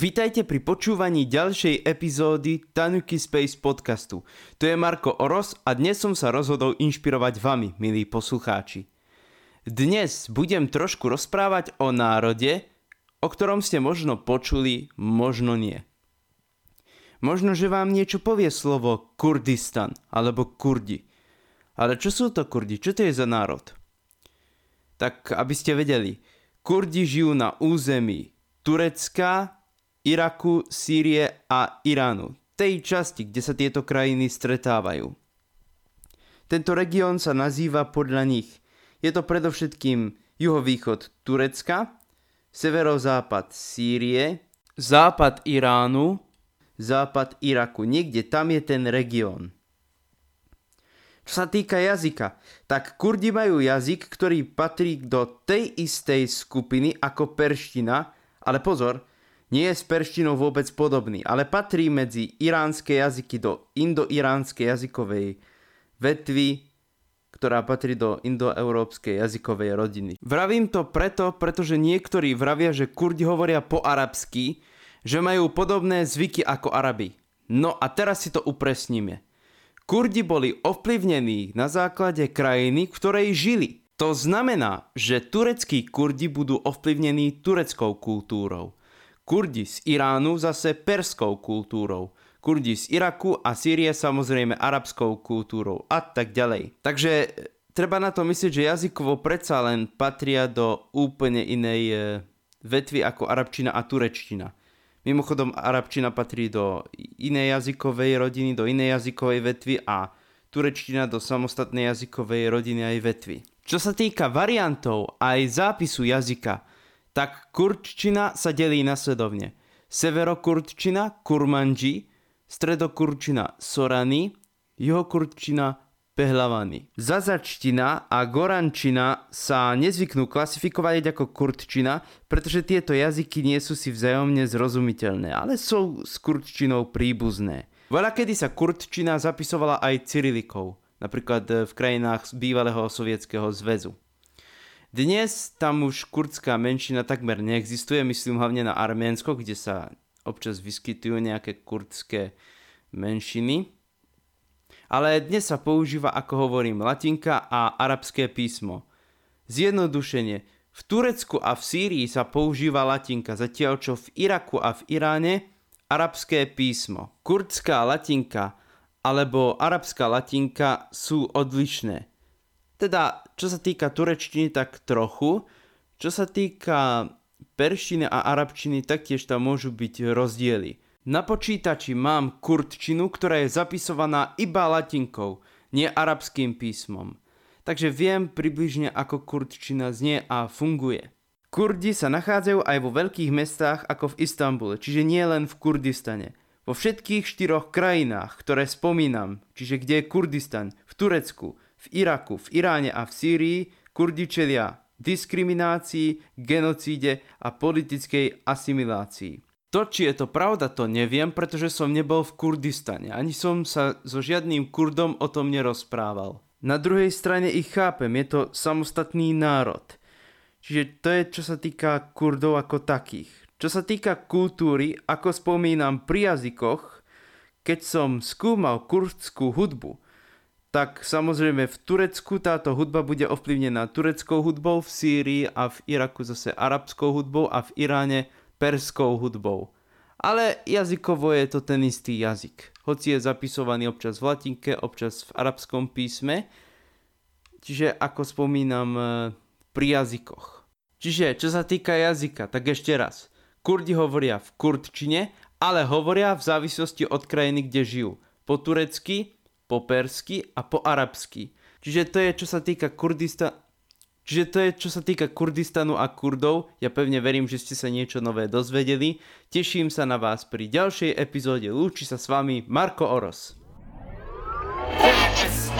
Vítajte pri počúvaní ďalšej epizódy Tanuki Space podcastu. Tu je Marko Oros a dnes som sa rozhodol inšpirovať vami, milí poslucháči. Dnes budem trošku rozprávať o národe, o ktorom ste možno počuli, možno nie. Možno, že vám niečo povie slovo Kurdistan alebo Kurdi. Ale čo sú to Kurdi? Čo to je za národ? Tak, aby ste vedeli, Kurdi žijú na území Turecka, Iraku, Sýrie a Iránu, tej časti, kde sa tieto krajiny stretávajú. Tento región sa nazýva podľa nich. Je to predovšetkým juhovýchod Turecka, severozápad Sýrie, západ Iránu, západ Iraku. Niekde tam je ten región. Čo sa týka jazyka, tak Kurdi majú jazyk, ktorý patrí do tej istej skupiny ako perština, ale pozor, nie je s perštinou vôbec podobný, ale patrí medzi iránske jazyky do indoiránskej jazykovej vetvy, ktorá patrí do indoeurópskej jazykovej rodiny. Vravím to preto, pretože niektorí vravia, že Kurdi hovoria po arabsky, že majú podobné zvyky ako Arabi. No a teraz si to upresníme. Kurdi boli ovplyvnení na základe krajiny, v ktorej žili. To znamená, že tureckí Kurdi budú ovplyvnení tureckou kultúrou. Kurdi z Iránu zase perskou kultúrou, Kurdi z Iraku a Sýrie samozrejme arabskou kultúrou a tak ďalej. Takže e, treba na to myslieť, že jazykovo predsa len patria do úplne inej e, vetvy ako arabčina a turečtina. Mimochodom, arabčina patrí do inej jazykovej rodiny, do inej jazykovej vetvy a turečtina do samostatnej jazykovej rodiny aj vetvy. Čo sa týka variantov aj zápisu jazyka, tak kurčina sa delí nasledovne. Severokurdčina, kurmanji, stredokurčina, sorany, juhokurčina, pehlavany. Zazačtina a gorančina sa nezvyknú klasifikovať ako kurčina, pretože tieto jazyky nie sú si vzájomne zrozumiteľné, ale sú s kurčinou príbuzné. Veľa kedy sa kurčina zapisovala aj cyrilikou, napríklad v krajinách bývalého sovietskeho zväzu. Dnes tam už kurdská menšina takmer neexistuje, myslím hlavne na Arménsko, kde sa občas vyskytujú nejaké kurdské menšiny. Ale dnes sa používa, ako hovorím, latinka a arabské písmo. Zjednodušenie. V Turecku a v Sýrii sa používa latinka, zatiaľ čo v Iraku a v Iráne arabské písmo. Kurdská latinka alebo arabská latinka sú odlišné. Teda, čo sa týka turečtiny, tak trochu. Čo sa týka perštiny a arabčiny, taktiež tam môžu byť rozdiely. Na počítači mám kurdčinu, ktorá je zapisovaná iba latinkou, nie arabským písmom. Takže viem približne ako kurdčina znie a funguje. Kurdi sa nachádzajú aj vo veľkých mestách ako v Istambule, čiže nie len v Kurdistane. Vo všetkých štyroch krajinách, ktoré spomínam, čiže kde je Kurdistan, v Turecku, v Iraku, v Iráne a v Sýrii Kurdi čelia diskriminácii, genocíde a politickej asimilácii. To, či je to pravda, to neviem, pretože som nebol v Kurdistane. Ani som sa so žiadnym Kurdom o tom nerozprával. Na druhej strane ich chápem, je to samostatný národ. Čiže to je, čo sa týka Kurdov ako takých. Čo sa týka kultúry, ako spomínam pri jazykoch, keď som skúmal kurdskú hudbu, tak samozrejme v Turecku táto hudba bude ovplyvnená tureckou hudbou, v Sýrii a v Iraku zase arabskou hudbou a v Iráne perskou hudbou. Ale jazykovo je to ten istý jazyk. Hoci je zapisovaný občas v latinke, občas v arabskom písme. Čiže ako spomínam e, pri jazykoch. Čiže čo sa týka jazyka, tak ešte raz. Kurdi hovoria v kurdčine, ale hovoria v závislosti od krajiny, kde žijú. Po turecky, po persky a po arabsky. Čiže to je, čo sa týka Kurdista... Čiže to je, čo sa týka Kurdistanu a Kurdov. Ja pevne verím, že ste sa niečo nové dozvedeli. Teším sa na vás pri ďalšej epizóde. Lúči sa s vami Marko Oros. Podcast.